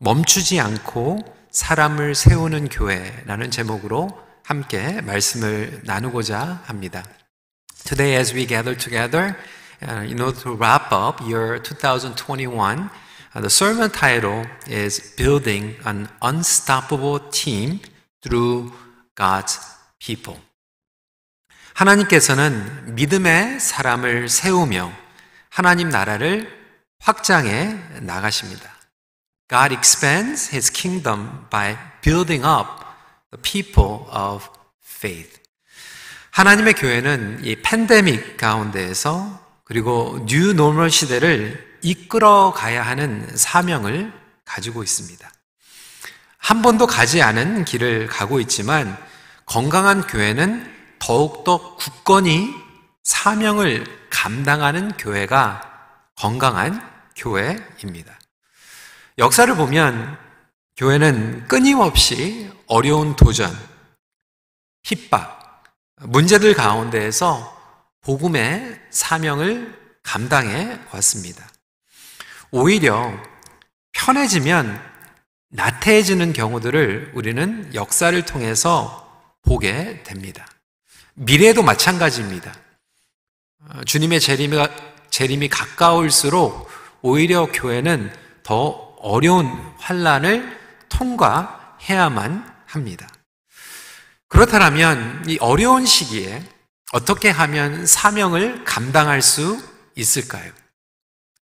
멈추지 않고 사람을 세우는 교회라는 제목으로 함께 말씀을 나누고자 합니다. Today as we gather together, uh, in order to wrap up year 2021, uh, the sermon title is Building an Unstoppable Team Through God's People. 하나님께서는 믿음의 사람을 세우며 하나님 나라를 확장해 나가십니다. God expands his kingdom by building up the people of faith. 하나님의 교회는 이 팬데믹 가운데에서 그리고 new normal 시대를 이끌어 가야 하는 사명을 가지고 있습니다. 한 번도 가지 않은 길을 가고 있지만 건강한 교회는 더욱더 굳건히 사명을 감당하는 교회가 건강한 교회입니다. 역사를 보면 교회는 끊임없이 어려운 도전, 핍박, 문제들 가운데에서 복음의 사명을 감당해 왔습니다. 오히려 편해지면 나태해지는 경우들을 우리는 역사를 통해서 보게 됩니다. 미래도 마찬가지입니다. 어, 주님의 재림이 가까울수록 오히려 교회는 더 어려운 환란을 통과해야만 합니다. 그렇다면 이 어려운 시기에 어떻게 하면 사명을 감당할 수 있을까요?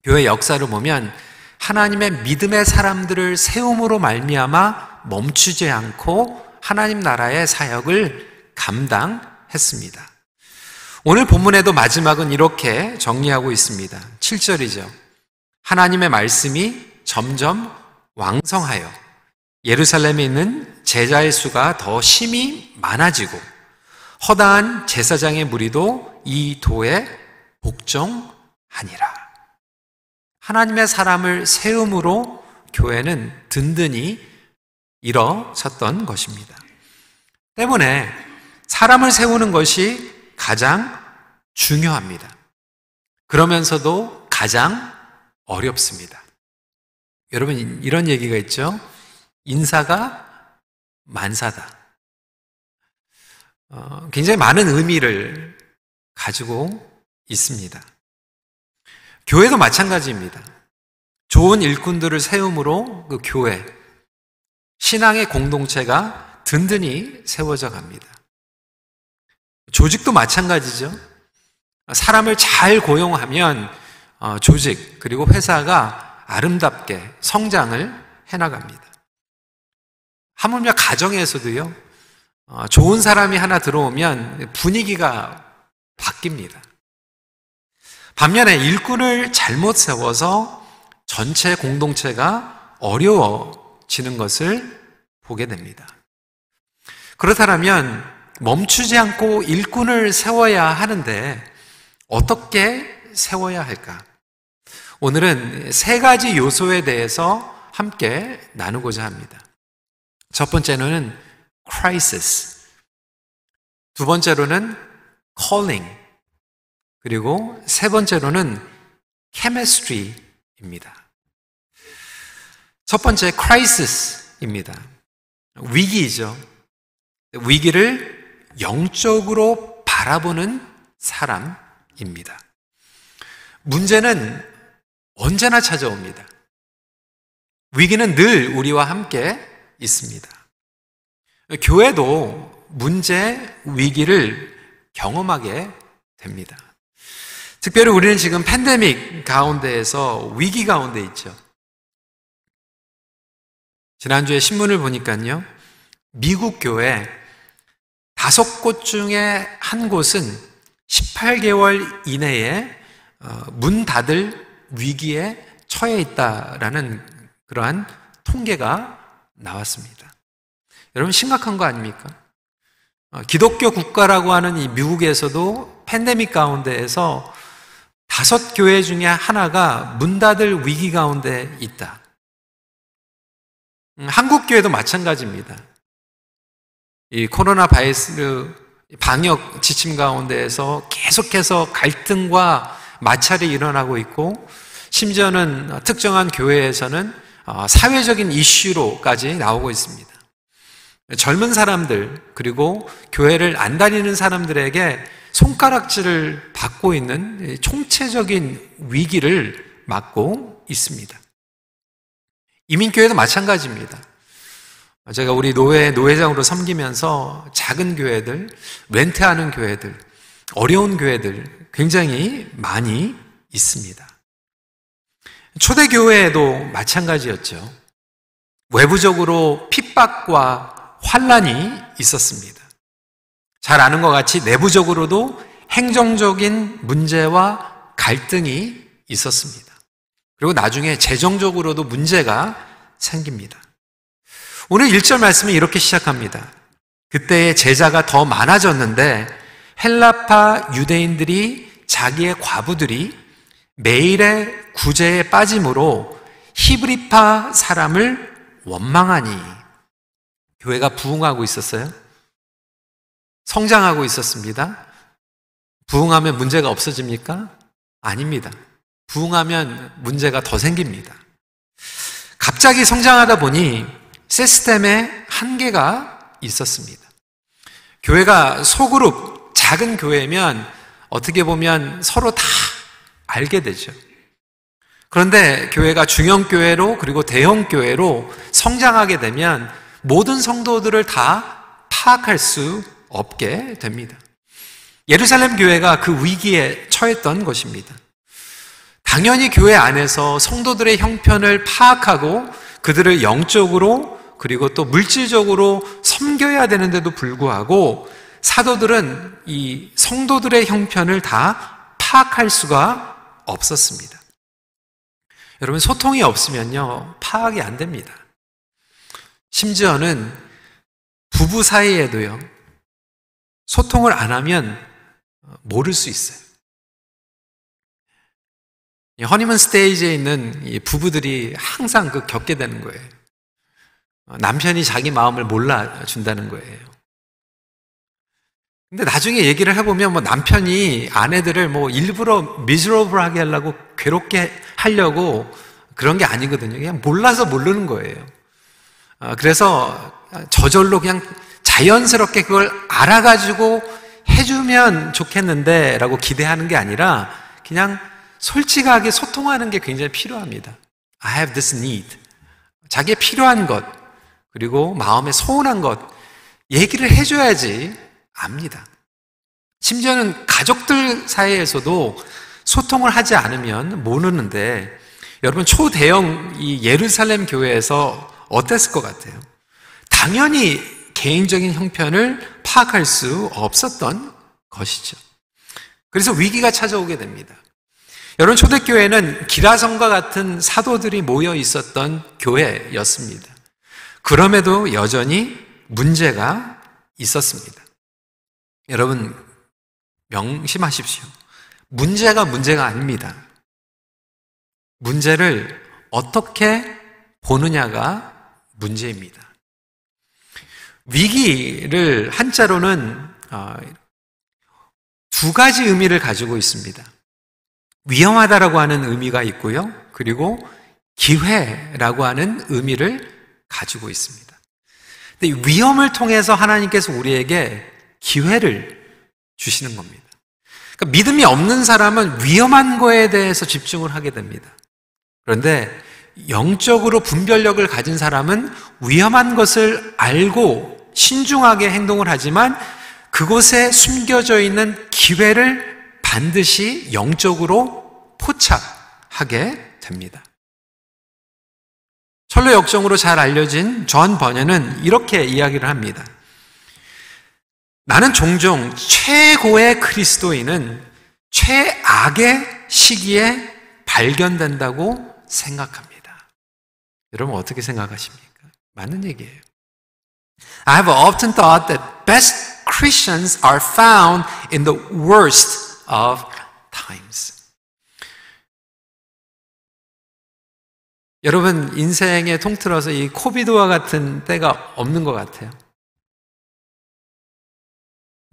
교회 역사를 보면 하나님의 믿음의 사람들을 세움으로 말미암아 멈추지 않고 하나님 나라의 사역을 감당 했습니다. 오늘 본문에도 마지막은 이렇게 정리하고 있습니다. 7절이죠. 하나님의 말씀이 점점 왕성하여 예루살렘에 있는 제자의 수가 더 심히 많아지고 허다한 제사장의 무리도 이 도에 복종하니라. 하나님의 사람을 세움으로 교회는 든든히 일어섰던 것입니다. 때문에 사람을 세우는 것이 가장 중요합니다. 그러면서도 가장 어렵습니다. 여러분, 이런 얘기가 있죠? 인사가 만사다. 어, 굉장히 많은 의미를 가지고 있습니다. 교회도 마찬가지입니다. 좋은 일꾼들을 세움으로 그 교회, 신앙의 공동체가 든든히 세워져 갑니다. 조직도 마찬가지죠. 사람을 잘 고용하면 어, 조직 그리고 회사가 아름답게 성장을 해나갑니다. 하물며 가정에서도요. 어, 좋은 사람이 하나 들어오면 분위기가 바뀝니다. 반면에 일꾼을 잘못 세워서 전체 공동체가 어려워지는 것을 보게 됩니다. 그렇다면 멈추지 않고 일꾼을 세워야 하는데 어떻게 세워야 할까? 오늘은 세 가지 요소에 대해서 함께 나누고자 합니다. 첫 번째로는 crisis. 두 번째로는 calling. 그리고 세 번째로는 chemistry입니다. 첫 번째 crisis입니다. 위기이죠. 위기를 영적으로 바라보는 사람입니다. 문제는 언제나 찾아옵니다. 위기는 늘 우리와 함께 있습니다. 교회도 문제, 위기를 경험하게 됩니다. 특별히 우리는 지금 팬데믹 가운데에서 위기 가운데 있죠. 지난주에 신문을 보니까요, 미국 교회 다섯 곳 중에 한 곳은 18개월 이내에 어, 문 닫을 위기에 처해 있다라는 그러한 통계가 나왔습니다. 여러분 심각한 거 아닙니까? 어, 기독교 국가라고 하는 이 미국에서도 팬데믹 가운데에서 다섯 교회 중에 하나가 문 닫을 위기 가운데 있다. 음, 한국 교회도 마찬가지입니다. 이 코로나 바이러스 방역 지침 가운데에서 계속해서 갈등과 마찰이 일어나고 있고 심지어는 특정한 교회에서는 어, 사회적인 이슈로까지 나오고 있습니다. 젊은 사람들, 그리고 교회를 안 다니는 사람들에게 손가락질을 받고 있는 총체적인 위기를 맞고 있습니다. 이민교회도 마찬가지입니다. 제가 우리 노회, 노회장으로 섬기면서 작은 교회들, 렌트하는 교회들, 어려운 교회들 굉장히 많이 있습니다. 초대교회에도 마찬가지였죠. 외부적으로 핍박과 환란이 있었습니다. 잘 아는 것 같이 내부적으로도 행정적인 문제와 갈등이 있었습니다. 그리고 나중에 재정적으로도 문제가 생깁니다. 오늘 1절 말씀이 이렇게 시작합니다. 그때의 제자가 더 많아졌는데 헬라파 유대인들이 자기의 과부들이 매일의 구제에 빠짐으로 히브리파 사람을 원망하니 교회가 부흥하고 있었어요. 성장하고 있었습니다. 부흥하면 문제가 없어집니까? 아닙니다. 부흥하면 문제가 더 생깁니다. 갑자기 성장하다 보니 시스템에 한계가 있었습니다. 교회가 소그룹, 작은 교회면 어떻게 보면 서로 다 알게 되죠. 그런데 교회가 중형교회로 그리고 대형교회로 성장하게 되면 모든 성도들을 다 파악할 수 없게 됩니다. 예루살렘 교회가 그 위기에 처했던 것입니다. 당연히 교회 안에서 성도들의 형편을 파악하고 그들을 영적으로 그리고 또 물질적으로 섬겨야 되는데도 불구하고 사도들은 이 성도들의 형편을 다 파악할 수가 없었습니다. 여러분, 소통이 없으면요, 파악이 안 됩니다. 심지어는 부부 사이에도요, 소통을 안 하면 모를 수 있어요. 허니문 스테이지에 있는 부부들이 항상 그 겪게 되는 거예요. 남편이 자기 마음을 몰라준다는 거예요. 근데 나중에 얘기를 해보면 뭐 남편이 아내들을 뭐 일부러 미즈러블하게 하려고 괴롭게 하려고 그런 게 아니거든요. 그냥 몰라서 모르는 거예요. 아, 그래서 저절로 그냥 자연스럽게 그걸 알아가지고 해주면 좋겠는데 라고 기대하는 게 아니라 그냥 솔직하게 소통하는 게 굉장히 필요합니다. I have this need. 자기의 필요한 것, 그리고 마음에 소원한 것, 얘기를 해줘야지 압니다. 심지어는 가족들 사이에서도 소통을 하지 않으면 모르는데, 여러분, 초대형 이 예루살렘 교회에서 어땠을 것 같아요? 당연히 개인적인 형편을 파악할 수 없었던 것이죠. 그래서 위기가 찾아오게 됩니다. 여러분, 초대교회는 기라성과 같은 사도들이 모여 있었던 교회였습니다. 그럼에도 여전히 문제가 있었습니다. 여러분, 명심하십시오. 문제가 문제가 아닙니다. 문제를 어떻게 보느냐가 문제입니다. 위기를 한자로는 어, 두 가지 의미를 가지고 있습니다. 위험하다라고 하는 의미가 있고요. 그리고 기회라고 하는 의미를 가지고 있습니다. 위험을 통해서 하나님께서 우리에게 기회를 주시는 겁니다. 그러니까 믿음이 없는 사람은 위험한 거에 대해서 집중을 하게 됩니다. 그런데 영적으로 분별력을 가진 사람은 위험한 것을 알고 신중하게 행동을 하지만 그곳에 숨겨져 있는 기회를 반드시 영적으로 포착하게 됩니다. 천로역정으로 잘 알려진 존 버니언은 이렇게 이야기를 합니다. 나는 종종 최고의 그리스도인은 최악의 시기에 발견된다고 생각합니다. 여러분 어떻게 생각하십니까? 맞는 얘기예요. I have often thought that best Christians are found in the worst of times. 여러분, 인생에 통틀어서 이 코비드와 같은 때가 없는 것 같아요.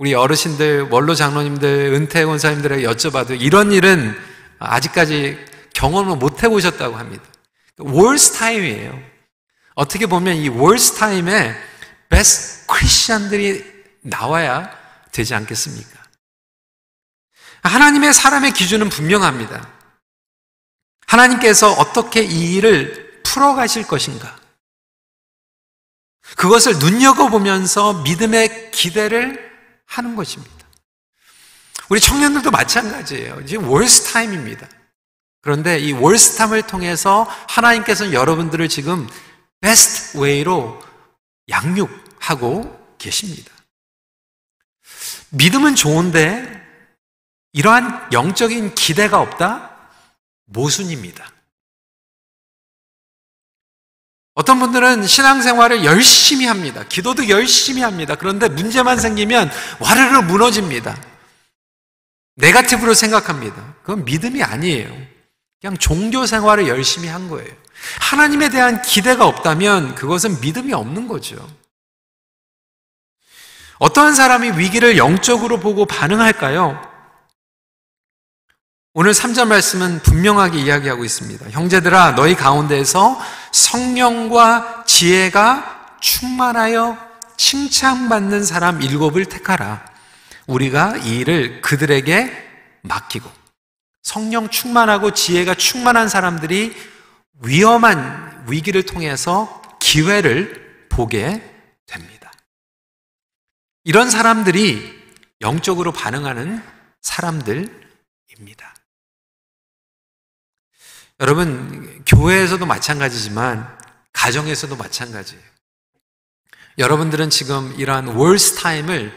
우리 어르신들, 원로 장로님들, 은퇴 권사님들에게 여쭤봐도 이런 일은 아직까지 경험을 못 해보셨다고 합니다. 월스 타임이에요. 어떻게 보면 이 월스 타임에 베스트 크리스천들이 나와야 되지 않겠습니까? 하나님의 사람의 기준은 분명합니다. 하나님께서 어떻게 이 일을 풀어가실 것인가? 그것을 눈여겨보면서 믿음의 기대를 하는 것입니다. 우리 청년들도 마찬가지예요. 지금 worst time입니다. 그런데 이 worst time을 통해서 하나님께서는 여러분들을 지금 best way로 양육하고 계십니다. 믿음은 좋은데 이러한 영적인 기대가 없다? 모순입니다. 어떤 분들은 신앙생활을 열심히 합니다. 기도도 열심히 합니다. 그런데 문제만 생기면 와르르 무너집니다. 네가티브로 생각합니다. 그건 믿음이 아니에요. 그냥 종교 생활을 열심히 한 거예요. 하나님에 대한 기대가 없다면 그것은 믿음이 없는 거죠. 어떠한 사람이 위기를 영적으로 보고 반응할까요? 오늘 3절 말씀은 분명하게 이야기하고 있습니다. 형제들아, 너희 가운데에서 성령과 지혜가 충만하여 칭찬받는 사람 일곱을 택하라. 우리가 이 일을 그들에게 맡기고 성령 충만하고 지혜가 충만한 사람들이 위험한 위기를 통해서 기회를 보게 됩니다. 이런 사람들이 영적으로 반응하는 사람들입니다. 여러분, 교회에서도 마찬가지지만 가정에서도 마찬가지예요. 여러분들은 지금 이러한 worst time을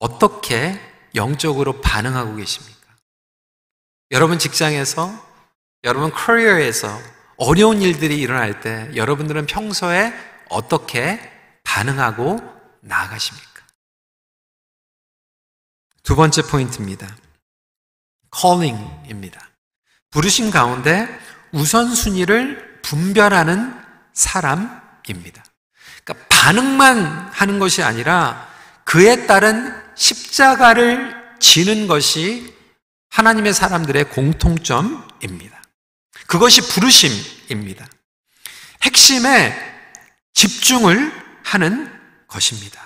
어떻게 영적으로 반응하고 계십니까? 여러분 직장에서, 여러분 커리어에서 어려운 일들이 일어날 때 여러분들은 평소에 어떻게 반응하고 나아가십니까? 두 번째 포인트입니다. calling입니다. 부르심 가운데 우선순위를 분별하는 사람입니다. 그러니까 반응만 하는 것이 아니라 그에 따른 십자가를 지는 것이 하나님의 사람들의 공통점입니다. 그것이 부르심입니다. 핵심에 집중을 하는 것입니다.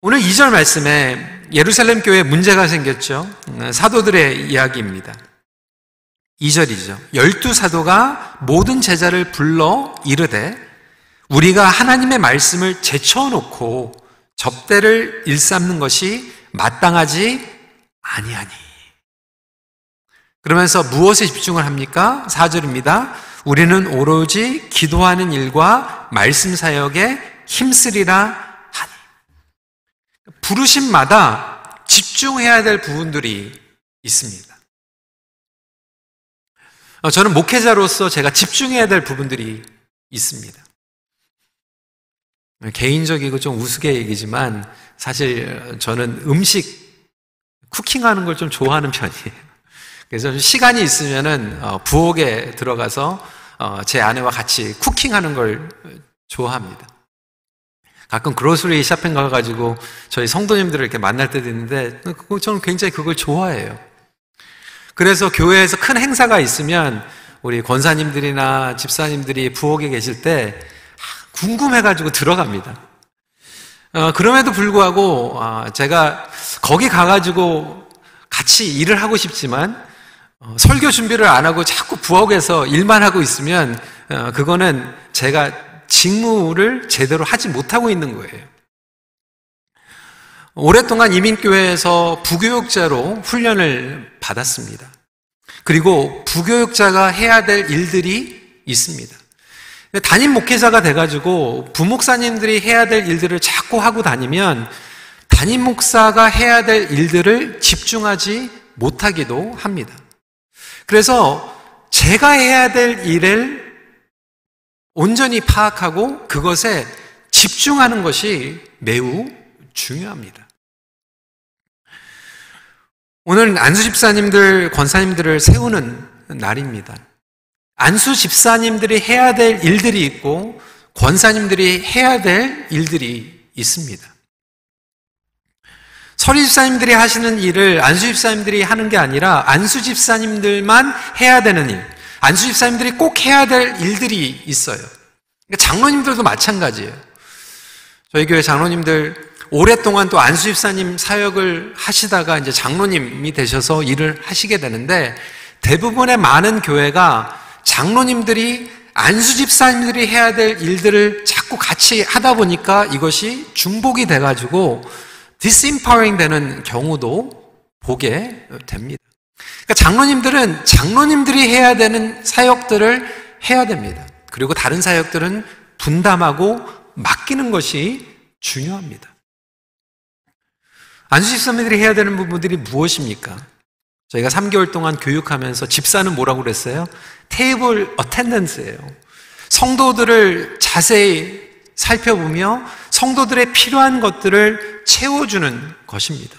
오늘 2절 말씀에 예루살렘 교회에 문제가 생겼죠. 사도들의 이야기입니다. 2절이죠. 열두 사도가 모든 제자를 불러 이르되 우리가 하나님의 말씀을 제쳐놓고 접대를 일삼는 것이 마땅하지 아니하니. 그러면서 무엇에 집중을 합니까? 4절입니다. 우리는 오로지 기도하는 일과 말씀 사역에 힘쓰리라 하니. 부르심마다 집중해야 될 부분들이 있습니다. 어, 저는 목회자로서 제가 집중해야 될 부분들이 있습니다. 개인적이고 좀 우스개 얘기지만 사실 저는 음식 쿠킹하는 걸 좀 좋아하는 편이에요. 그래서 시간이 있으면은 어, 부엌에 들어가서 어, 제 아내와 같이 쿠킹하는 걸 좋아합니다. 가끔 그로스리 샤핑 가가지고 저희 성도님들을 이렇게 만날 때도 있는데 저는 굉장히 그걸 좋아해요. 그래서 교회에서 큰 행사가 있으면 우리 권사님들이나 집사님들이 부엌에 계실 때 궁금해가지고 들어갑니다. 어, 그럼에도 불구하고 어, 제가 거기 가가지고 같이 일을 하고 싶지만 어, 설교 준비를 안 하고 자꾸 부엌에서 일만 하고 있으면 어, 그거는 제가 직무를 제대로 하지 못하고 있는 거예요. 오랫동안 이민교회에서 부교육자로 훈련을 받았습니다. 그리고 부교육자가 해야 될 일들이 있습니다. 담임 목회자가 돼가지고 부목사님들이 해야 될 일들을 자꾸 하고 다니면 담임 목사가 해야 될 일들을 집중하지 못하기도 합니다. 그래서 제가 해야 될 일을 온전히 파악하고 그것에 집중하는 것이 매우 중요합니다. 오늘 안수 집사님들, 권사님들을 세우는 날입니다. 안수 집사님들이 해야 될 일들이 있고 권사님들이 해야 될 일들이 있습니다. 서리 집사님들이 하시는 일을 안수 집사님들이 하는 게 아니라 안수 집사님들만 해야 되는 일, 안수 집사님들이 꼭 해야 될 일들이 있어요. 그러니까 장로님들도 마찬가지예요. 저희 교회 장로님들 오랫동안 또 안수 집사님 사역을 하시다가 이제 장로님이 되셔서 일을 하시게 되는데 대부분의 많은 교회가 장로님들이 안수 집사님들이 해야 될 일들을 자꾸 같이 하다 보니까 이것이 중복이 돼가지고 disempowering 되는 경우도 보게 됩니다. 그러니까 장로님들은 장로님들이 해야 되는 사역들을 해야 됩니다. 그리고 다른 사역들은 분담하고 맡기는 것이 중요합니다. 안수 집사님들이 해야 되는 부분들이 무엇입니까? 저희가 3개월 동안 교육하면서 집사는 뭐라고 그랬어요? table attendants예요. 성도들을 자세히 살펴보며 성도들의 필요한 것들을 채워주는 것입니다.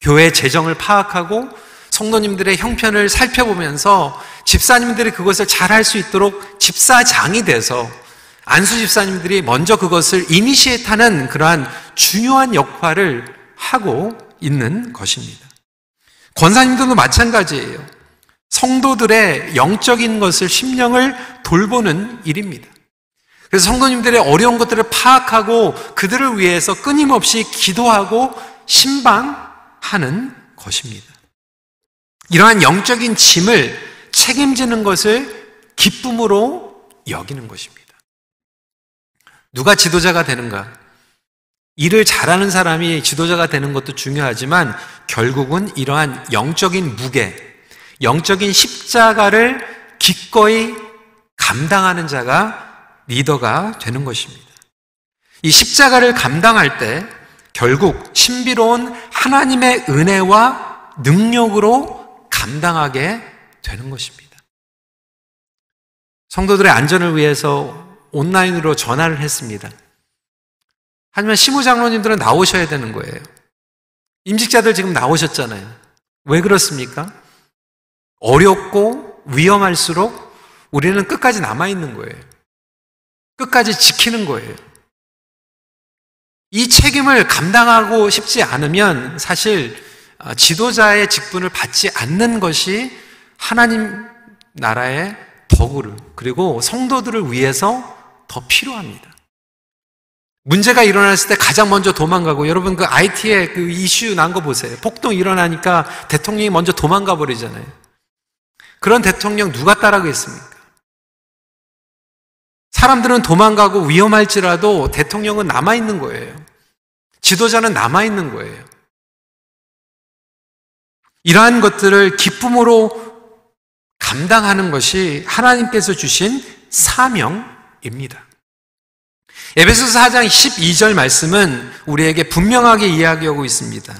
교회 재정을 파악하고 성도님들의 형편을 살펴보면서 집사님들이 그것을 잘 할 수 있도록 집사장이 돼서 안수 집사님들이 먼저 그것을 이니시에 타는 그러한 중요한 역할을 하고 있는 것입니다. 권사님들도 마찬가지예요. 성도들의 영적인 것을 심령을 돌보는 일입니다. 그래서 성도님들의 어려운 것들을 파악하고 그들을 위해서 끊임없이 기도하고 신방하는 것입니다. 이러한 영적인 짐을 책임지는 것을 기쁨으로 여기는 것입니다. 누가 지도자가 되는가? 일을 잘하는 사람이 지도자가 되는 것도 중요하지만 결국은 이러한 영적인 무게, 영적인 십자가를 기꺼이 감당하는 자가 리더가 되는 것입니다. 이 십자가를 감당할 때 결국 신비로운 하나님의 은혜와 능력으로 감당하게 되는 것입니다. 성도들의 안전을 위해서 온라인으로 전화를 했습니다. 하지만 시무장로님들은 나오셔야 되는 거예요. 임직자들 지금 나오셨잖아요. 왜 그렇습니까? 어렵고 위험할수록 우리는 끝까지 남아있는 거예요. 끝까지 지키는 거예요. 이 책임을 감당하고 싶지 않으면 사실 어, 지도자의 직분을 받지 않는 것이 하나님 나라의 덕을 그리고 성도들을 위해서 더 필요합니다. 문제가 일어났을 때 가장 먼저 도망가고 여러분 그 IT에 그 이슈 난 거 보세요. 폭동 일어나니까 대통령이 먼저 도망가 버리잖아요. 그런 대통령 누가 따라가겠습니까? 사람들은 도망가고 위험할지라도 대통령은 남아 있는 거예요. 지도자는 남아 있는 거예요. 이러한 것들을 기쁨으로 감당하는 것이 하나님께서 주신 사명입니다. 에베소서 4장 12절 말씀은 우리에게 분명하게 이야기하고 있습니다.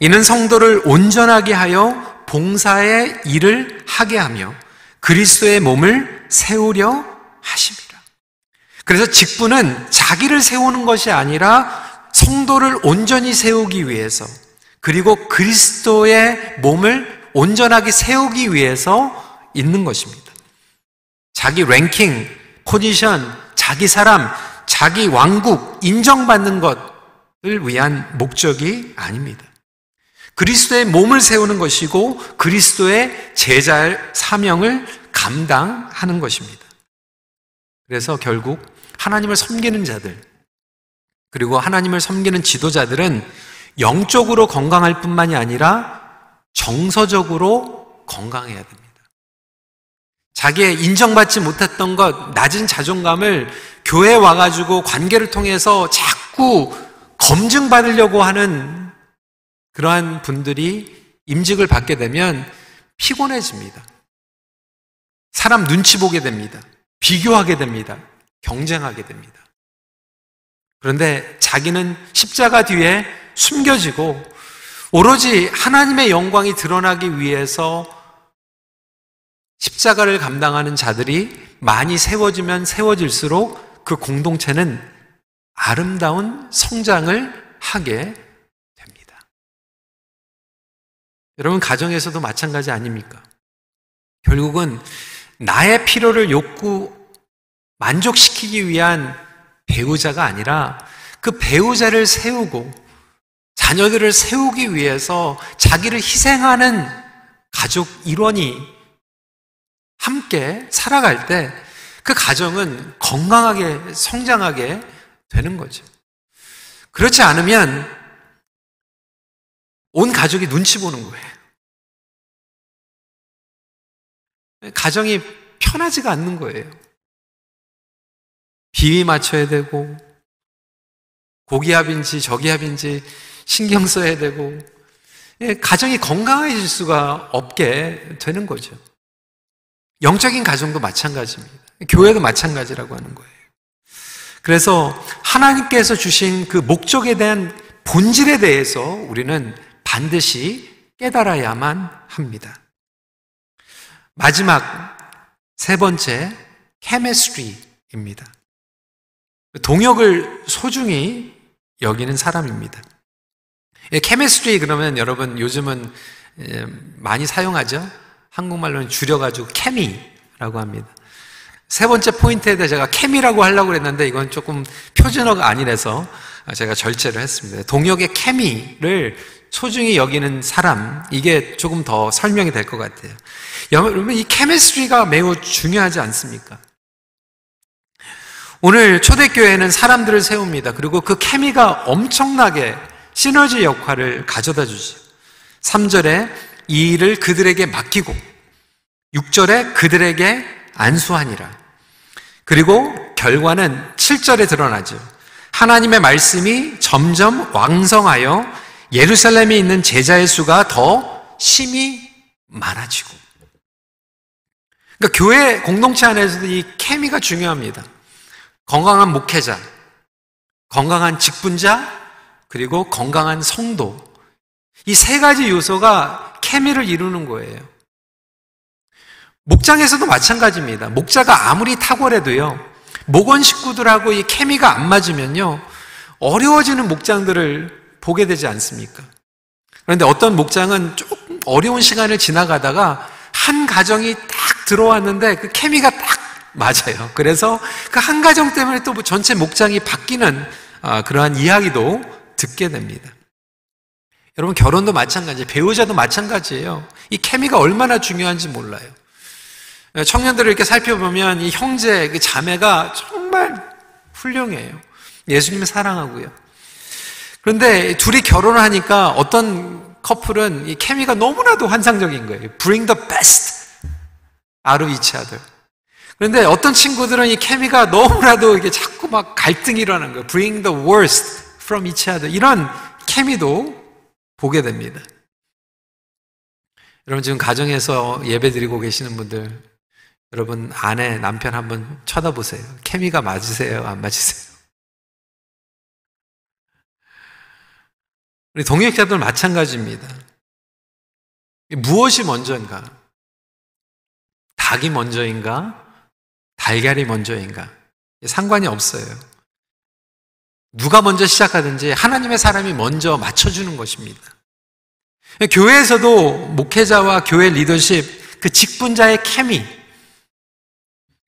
이는 성도를 온전하게 하여 봉사의 일을 하게 하며 그리스도의 몸을 세우려 하십니다. 그래서 직분은 자기를 세우는 것이 아니라 성도를 온전히 세우기 위해서 그리고 그리스도의 몸을 온전하게 세우기 위해서 있는 것입니다. 자기 랭킹, 포지션, 자기 사람, 자기 왕국 인정받는 것을 위한 목적이 아닙니다. 그리스도의 몸을 세우는 것이고 그리스도의 제자의 사명을 감당하는 것입니다. 그래서 결국 하나님을 섬기는 자들, 그리고 하나님을 섬기는 지도자들은 영적으로 건강할 뿐만이 아니라 정서적으로 건강해야 됩니다. 자기의 인정받지 못했던 것, 낮은 자존감을 교회에 와가지고 관계를 통해서 자꾸 검증받으려고 하는 그러한 분들이 임직을 받게 되면 피곤해집니다. 사람 눈치 보게 됩니다. 비교하게 됩니다. 경쟁하게 됩니다. 그런데 자기는 십자가 뒤에 숨겨지고 오로지 하나님의 영광이 드러나기 위해서 십자가를 감당하는 자들이 많이 세워지면 세워질수록 그 공동체는 아름다운 성장을 하게 됩니다. 여러분, 가정에서도 마찬가지 아닙니까? 결국은 나의 필요를 욕구, 만족시키기 위한 배우자가 아니라 그 배우자를 세우고 자녀들을 세우기 위해서 자기를 희생하는 가족 일원이 함께 살아갈 때 그 가정은 건강하게 성장하게 되는 거죠. 그렇지 않으면 온 가족이 눈치 보는 거예요. 가정이 편하지가 않는 거예요. 비위 맞춰야 되고, 고기압인지 저기압인지 신경 써야 되고, 예, 가정이 건강해질 수가 없게 되는 거죠. 영적인 가정도 마찬가지입니다. 교회도 마찬가지라고 하는 거예요. 그래서 하나님께서 주신 그 목적에 대한 본질에 대해서 우리는 반드시 깨달아야만 합니다. 마지막 세 번째, chemistry입니다. 동역을 소중히 여기는 사람입니다. 케미스트리 그러면 여러분 요즘은 예, 많이 사용하죠? 한국말로는 줄여가지고 케미라고 합니다. 세 번째 포인트에 대해 제가 케미라고 하려고 그랬는데 이건 조금 표준어가 아니라서 제가 절제를 했습니다. 동역의 케미를 소중히 여기는 사람, 이게 조금 더 설명이 될 것 같아요. 여러분, 이 케미스트리가 매우 중요하지 않습니까? 오늘 초대교회는 사람들을 세웁니다. 그리고 그 케미가 엄청나게 시너지 역할을 가져다 주죠. 3절에 이 일을 그들에게 맡기고 6절에 그들에게 안수하니라. 그리고 결과는 7절에 드러나죠. 하나님의 말씀이 점점 왕성하여 예루살렘에 있는 제자의 수가 더 심히 많아지고. 그러니까 교회 공동체 안에서도 이 케미가 중요합니다. 건강한 목회자, 건강한 직분자, 그리고 건강한 성도. 이 세 가지 요소가 케미를 이루는 거예요. 목장에서도 마찬가지입니다. 목자가 아무리 탁월해도요, 목원 식구들하고 이 케미가 안 맞으면요, 어려워지는 목장들을 보게 되지 않습니까? 그런데 어떤 목장은 조금 어려운 시간을 지나가다가 한 가정이 딱 들어왔는데 그 케미가 딱 맞아요. 그래서 그 한 가정 때문에 또 전체 목장이 바뀌는 아, 그러한 이야기도 듣게 됩니다. 여러분, 결혼도 마찬가지, 배우자도 마찬가지예요. 이 케미가 얼마나 중요한지 몰라요. 청년들을 이렇게 살펴보면 이 형제, 그 자매가 정말 훌륭해요. 예수님을 사랑하고요. 그런데 둘이 결혼을 하니까 어떤 커플은 이 케미가 너무나도 환상적인 거예요. Bring the best out of each other. 그런데 어떤 친구들은 이 케미가 너무나도 이게 자꾸 막 갈등이 일어나는 거예요. Bring the worst from each other. 이런 케미도 보게 됩니다. 여러분 지금 가정에서 예배 드리고 계시는 분들, 여러분 아내, 남편 한번 쳐다보세요. 케미가 맞으세요? 안 맞으세요? 우리 동역자들 마찬가지입니다. 무엇이 먼저인가? 닭이 먼저인가? 달걀이 먼저인가? 상관이 없어요. 누가 먼저 시작하든지 하나님의 사람이 먼저 맞춰주는 것입니다. 교회에서도 목회자와 교회 리더십, 그 직분자의 케미,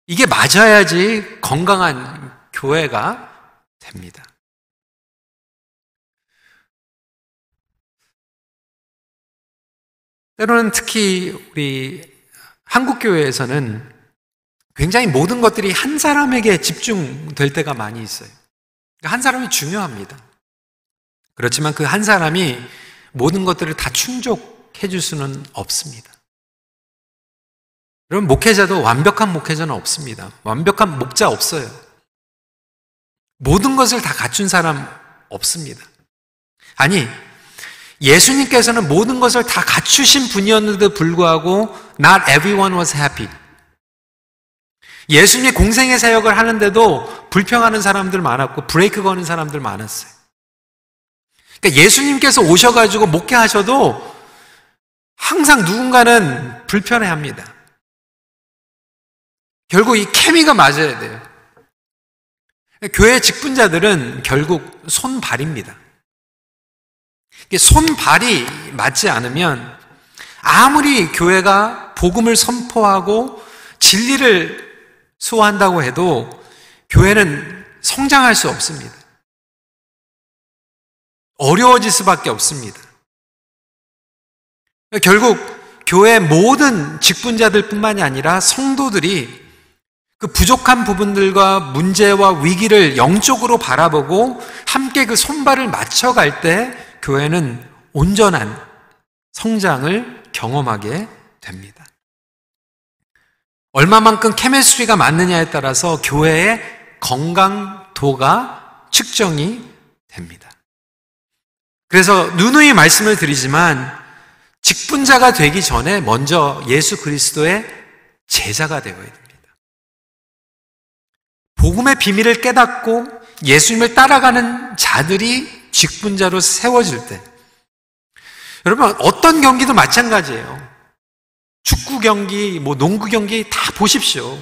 이게 맞아야지 건강한 교회가 됩니다. 때로는 특히 우리 한국교회에서는 굉장히 모든 것들이 한 사람에게 집중될 때가 많이 있어요. 한 사람이 중요합니다. 그렇지만 그 한 사람이 모든 것들을 다 충족해 줄 수는 없습니다. 여러분, 목회자도 완벽한 목회자는 없습니다. 완벽한 목자 없어요. 모든 것을 다 갖춘 사람 없습니다. 아니, 예수님께서는 모든 것을 다 갖추신 분이었는데도 불구하고 not everyone was happy. 예수님이 공생의 사역을 하는데도 불평하는 사람들 많았고 브레이크 거는 사람들 많았어요. 그러니까 예수님께서 오셔가지고 목회하셔도 항상 누군가는 불편해 합니다. 결국 이 케미가 맞아야 돼요. 교회 직분자들은 결국 손발입니다. 손발이 맞지 않으면 아무리 교회가 복음을 선포하고 진리를 수호한다고 해도 교회는 성장할 수 없습니다. 어려워질 수밖에 없습니다. 결국 교회 모든 직분자들 뿐만이 아니라 성도들이 그 부족한 부분들과 문제와 위기를 영적으로 바라보고 함께 그 손발을 맞춰갈 때 교회는 온전한 성장을 경험하게 됩니다. 얼마만큼 케미스트리가 맞느냐에 따라서 교회의 건강도가 측정이 됩니다. 그래서 누누이 말씀을 드리지만 직분자가 되기 전에 먼저 예수 그리스도의 제자가 되어야 됩니다. 복음의 비밀을 깨닫고 예수님을 따라가는 자들이 직분자로 세워질 때 여러분 어떤 경기도 마찬가지예요. 축구 경기, 뭐 농구 경기 다 보십시오.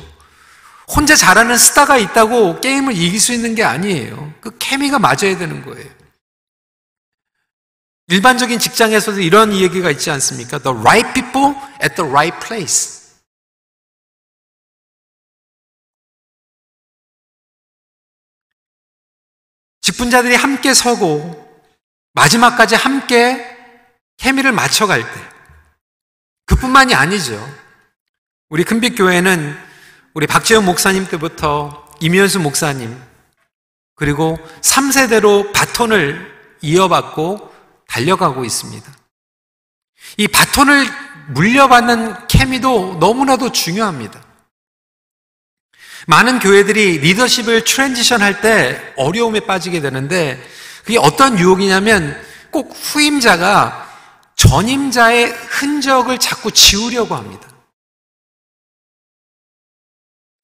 혼자 잘하는 스타가 있다고 게임을 이길 수 있는 게 아니에요. 그 케미가 맞아야 되는 거예요. 일반적인 직장에서도 이런 얘기가 있지 않습니까? The right people at the right place. 직분자들이 함께 서고 마지막까지 함께 케미를 맞춰갈 때 그뿐만이 아니죠. 우리 큰빛 교회는 우리 박재현 목사님 때부터 임현수 목사님 그리고 3세대로 바톤을 이어받고 달려가고 있습니다. 이 바톤을 물려받는 케미도 너무나도 중요합니다. 많은 교회들이 리더십을 transition 할 때 어려움에 빠지게 되는데 그게 어떤 유혹이냐면 꼭 후임자가 전임자의 흔적을 자꾸 지우려고 합니다.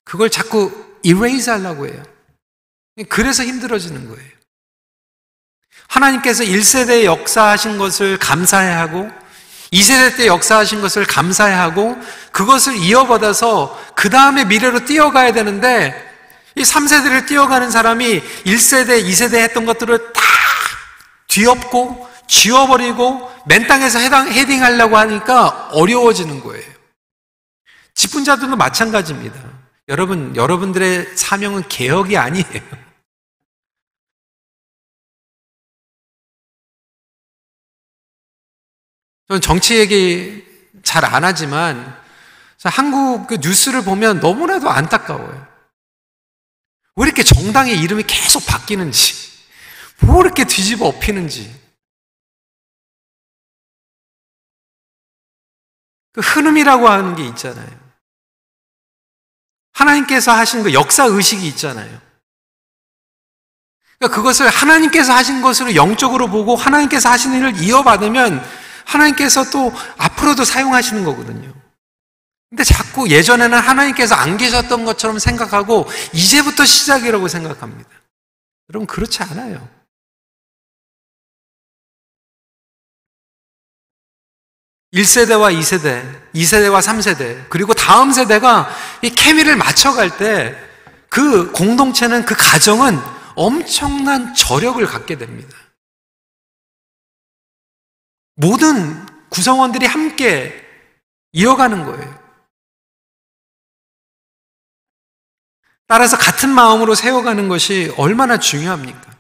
그걸 자꾸 erase 하려고 해요. 그래서 힘들어지는 거예요. 하나님께서 1세대 역사하신 것을 감사해 하고 2세대 때 역사하신 것을 감사해 하고 그것을 이어받아서 그 다음에 미래로 뛰어가야 되는데 이 3세대를 뛰어가는 사람이 1세대, 2세대 했던 것들을 다 뒤엎고 지워버리고 맨 땅에서 해당, 헤딩하려고 하니까 어려워지는 거예요. 직분자들도 마찬가지입니다. 여러분, 여러분들의 사명은 개혁이 아니에요. 저는 정치 얘기 잘 안 하지만 한국 그 뉴스를 보면 너무나도 안타까워요. 왜 이렇게 정당의 이름이 계속 바뀌는지, 뭐 이렇게 뒤집어 엎이는지. 그 흐름이라고 하는 게 있잖아요. 하나님께서 하신 그 역사 의식이 있잖아요. 그러니까 그것을 하나님께서 하신 것으로 영적으로 보고 하나님께서 하신 일을 이어받으면 하나님께서 또 앞으로도 사용하시는 거거든요. 근데 자꾸 예전에는 하나님께서 안 계셨던 것처럼 생각하고 이제부터 시작이라고 생각합니다. 여러분 그렇지 않아요. 1세대와2세대2세대와3세대 그리고 다음 세대가 이 케미를 맞춰갈 때 그 공동체는 그 가정은 엄청난 저력을 갖게 됩니다. 모든 구성원들이 함께 이어가는 거예요. 따라서 같은 마음으로 세워가는 것이 얼마나 중요합니까?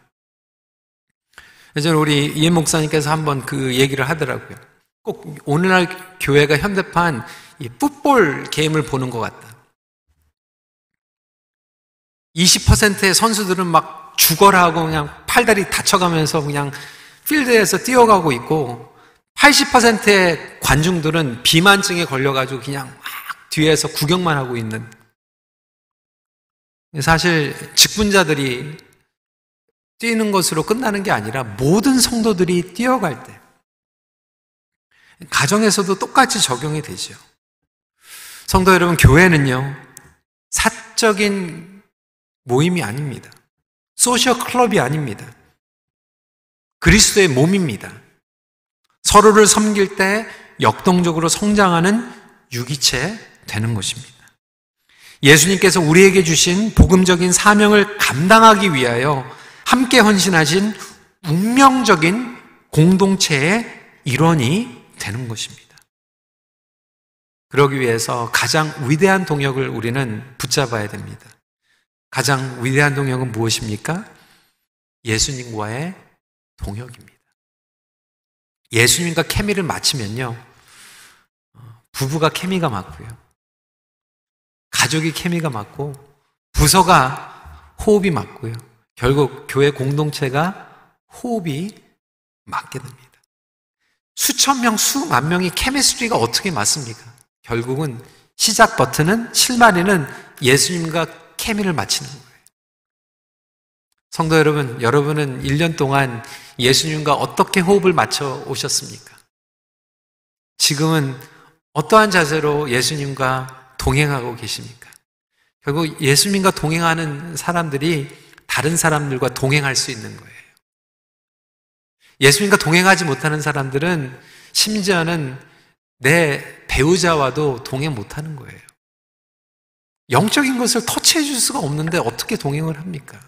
예전에 우리 이해 목사님께서 한번 그 얘기를 하더라고요. 꼭 오늘날 교회가 현대판 이 풋볼 게임을 보는 것 같다. 20%의 선수들은 막 죽어라 하고 그냥 팔다리 다쳐가면서 그냥 필드에서 뛰어가고 있고 80%의 관중들은 비만증에 걸려가지고 그냥 막 뒤에서 구경만 하고 있는 사실 직분자들이 뛰는 것으로 끝나는 게 아니라 모든 성도들이 뛰어갈 때 가정에서도 똑같이 적용이 되죠. 성도 여러분, 교회는요, 사적인 모임이 아닙니다. 소셜 클럽이 아닙니다. 그리스도의 몸입니다. 서로를 섬길 때 역동적으로 성장하는 유기체 되는 것입니다. 예수님께서 우리에게 주신 복음적인 사명을 감당하기 위하여 함께 헌신하신 운명적인 공동체의 일원이 되는 것입니다. 그러기 위해서 가장 위대한 동역을 우리는 붙잡아야 됩니다. 가장 위대한 동역은 무엇입니까? 예수님과의 동역입니다. 예수님과 케미를 맞추면요. 어, 부부가 케미가 맞고요. 가족이 케미가 맞고 부서가 호흡이 맞고요. 결국 교회 공동체가 호흡이 맞게 됩니다. 수천 명, 수만 명이 케미스트리가 어떻게 맞습니까? 결국은 시작 버튼은 실마리는 예수님과 케미를 맞추는 거예요. 성도 여러분, 여러분은 1년 동안 예수님과 어떻게 호흡을 맞춰 오셨습니까? 지금은 어떠한 자세로 예수님과 동행하고 계십니까? 결국 예수님과 동행하는 사람들이 다른 사람들과 동행할 수 있는 거예요. 예수님과 동행하지 못하는 사람들은 심지어는 내 배우자와도 동행 못하는 거예요. 영적인 것을 터치해 줄 수가 없는데 어떻게 동행을 합니까?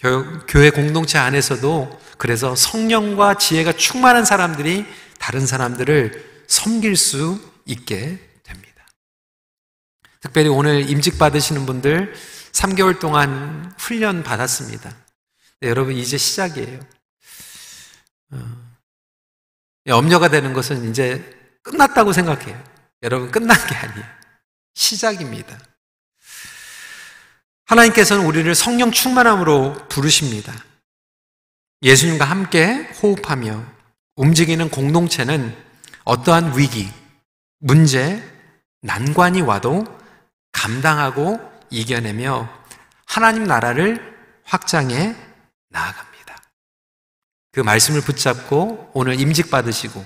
교회 공동체 안에서도 그래서 성령과 지혜가 충만한 사람들이 다른 사람들을 섬길 수 있게 됩니다. 특별히 오늘 임직 받으시는 분들 3개월 동안 훈련 받았습니다. 네, 여러분 이제 시작이에요. 어, 염려가 되는 것은 이제 끝났다고 생각해요. 여러분 끝난 게 아니에요. 시작입니다. 하나님께서는 우리를 성령 충만함으로 부르십니다. 예수님과 함께 호흡하며 움직이는 공동체는 어떠한 위기, 문제, 난관이 와도 감당하고 이겨내며 하나님 나라를 확장해 나아갑니다. 그 말씀을 붙잡고 오늘 임직 받으시고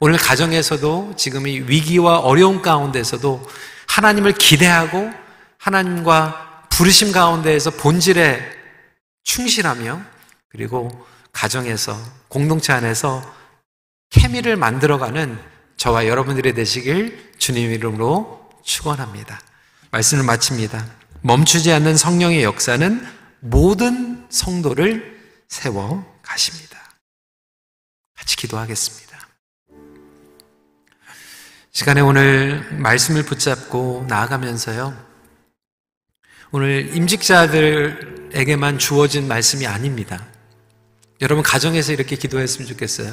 오늘 가정에서도 지금 이 위기와 어려운 가운데서도 하나님을 기대하고 하나님과 부르심 가운데에서 본질에 충실하며 그리고 가정에서 공동체 안에서 케미를 만들어가는 저와 여러분들이 되시길 주님 이름으로 축원합니다. 말씀을 마칩니다. 멈추지 않는 성령의 역사는 모든 성도를 세워 가십니다. 같이 기도하겠습니다. 시간에 오늘 말씀을 붙잡고 나아가면서요. 오늘 임직자들에게만 주어진 말씀이 아닙니다. 여러분 가정에서 이렇게 기도했으면 좋겠어요.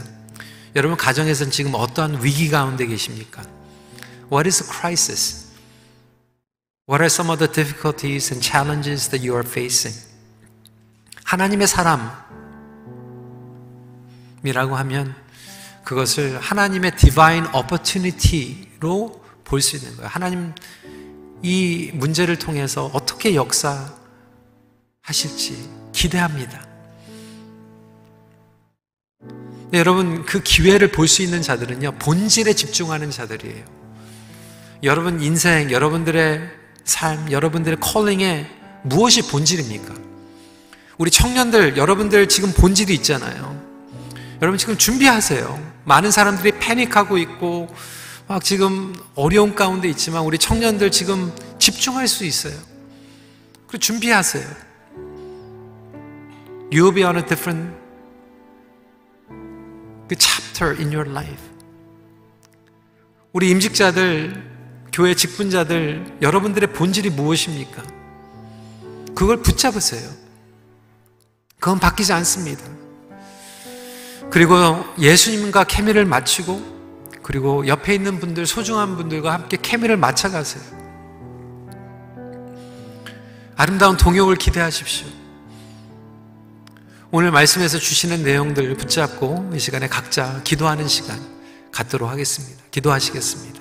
여러분 가정에서는 지금 어떠한 위기 가운데 계십니까? What is a crisis? What are some of the difficulties and challenges that you are facing? 하나님의 사람이라고 하면 그것을 하나님의 divine opportunity로 볼 수 있는 거예요. 하나님 이 문제를 통해서 어떻게 역사하실지 기대합니다. 네, 여러분 그 기회를 볼 수 있는 자들은요 본질에 집중하는 자들이에요. 여러분 인생, 여러분들의 삶, 여러분들의 컬링에 무엇이 본질입니까? 우리 청년들, 여러분들 지금 본질이 있잖아요. 여러분 지금 준비하세요. 많은 사람들이 패닉하고 있고 막 지금 어려운 가운데 있지만 우리 청년들 지금 집중할 수 있어요. 그리고 준비하세요. You will be on a different chapter in your life. 우리 임직자들, 교회 직분자들, 여러분들의 본질이 무엇입니까? 그걸 붙잡으세요. 그건 바뀌지 않습니다. 그리고 예수님과 케미를 맞추고 그리고 옆에 있는 분들, 소중한 분들과 함께 케미를 맞춰가세요. 아름다운 동역을 기대하십시오. 오늘 말씀에서 주시는 내용들 붙잡고 이 시간에 각자 기도하는 시간 갖도록 하겠습니다. 기도하시겠습니다.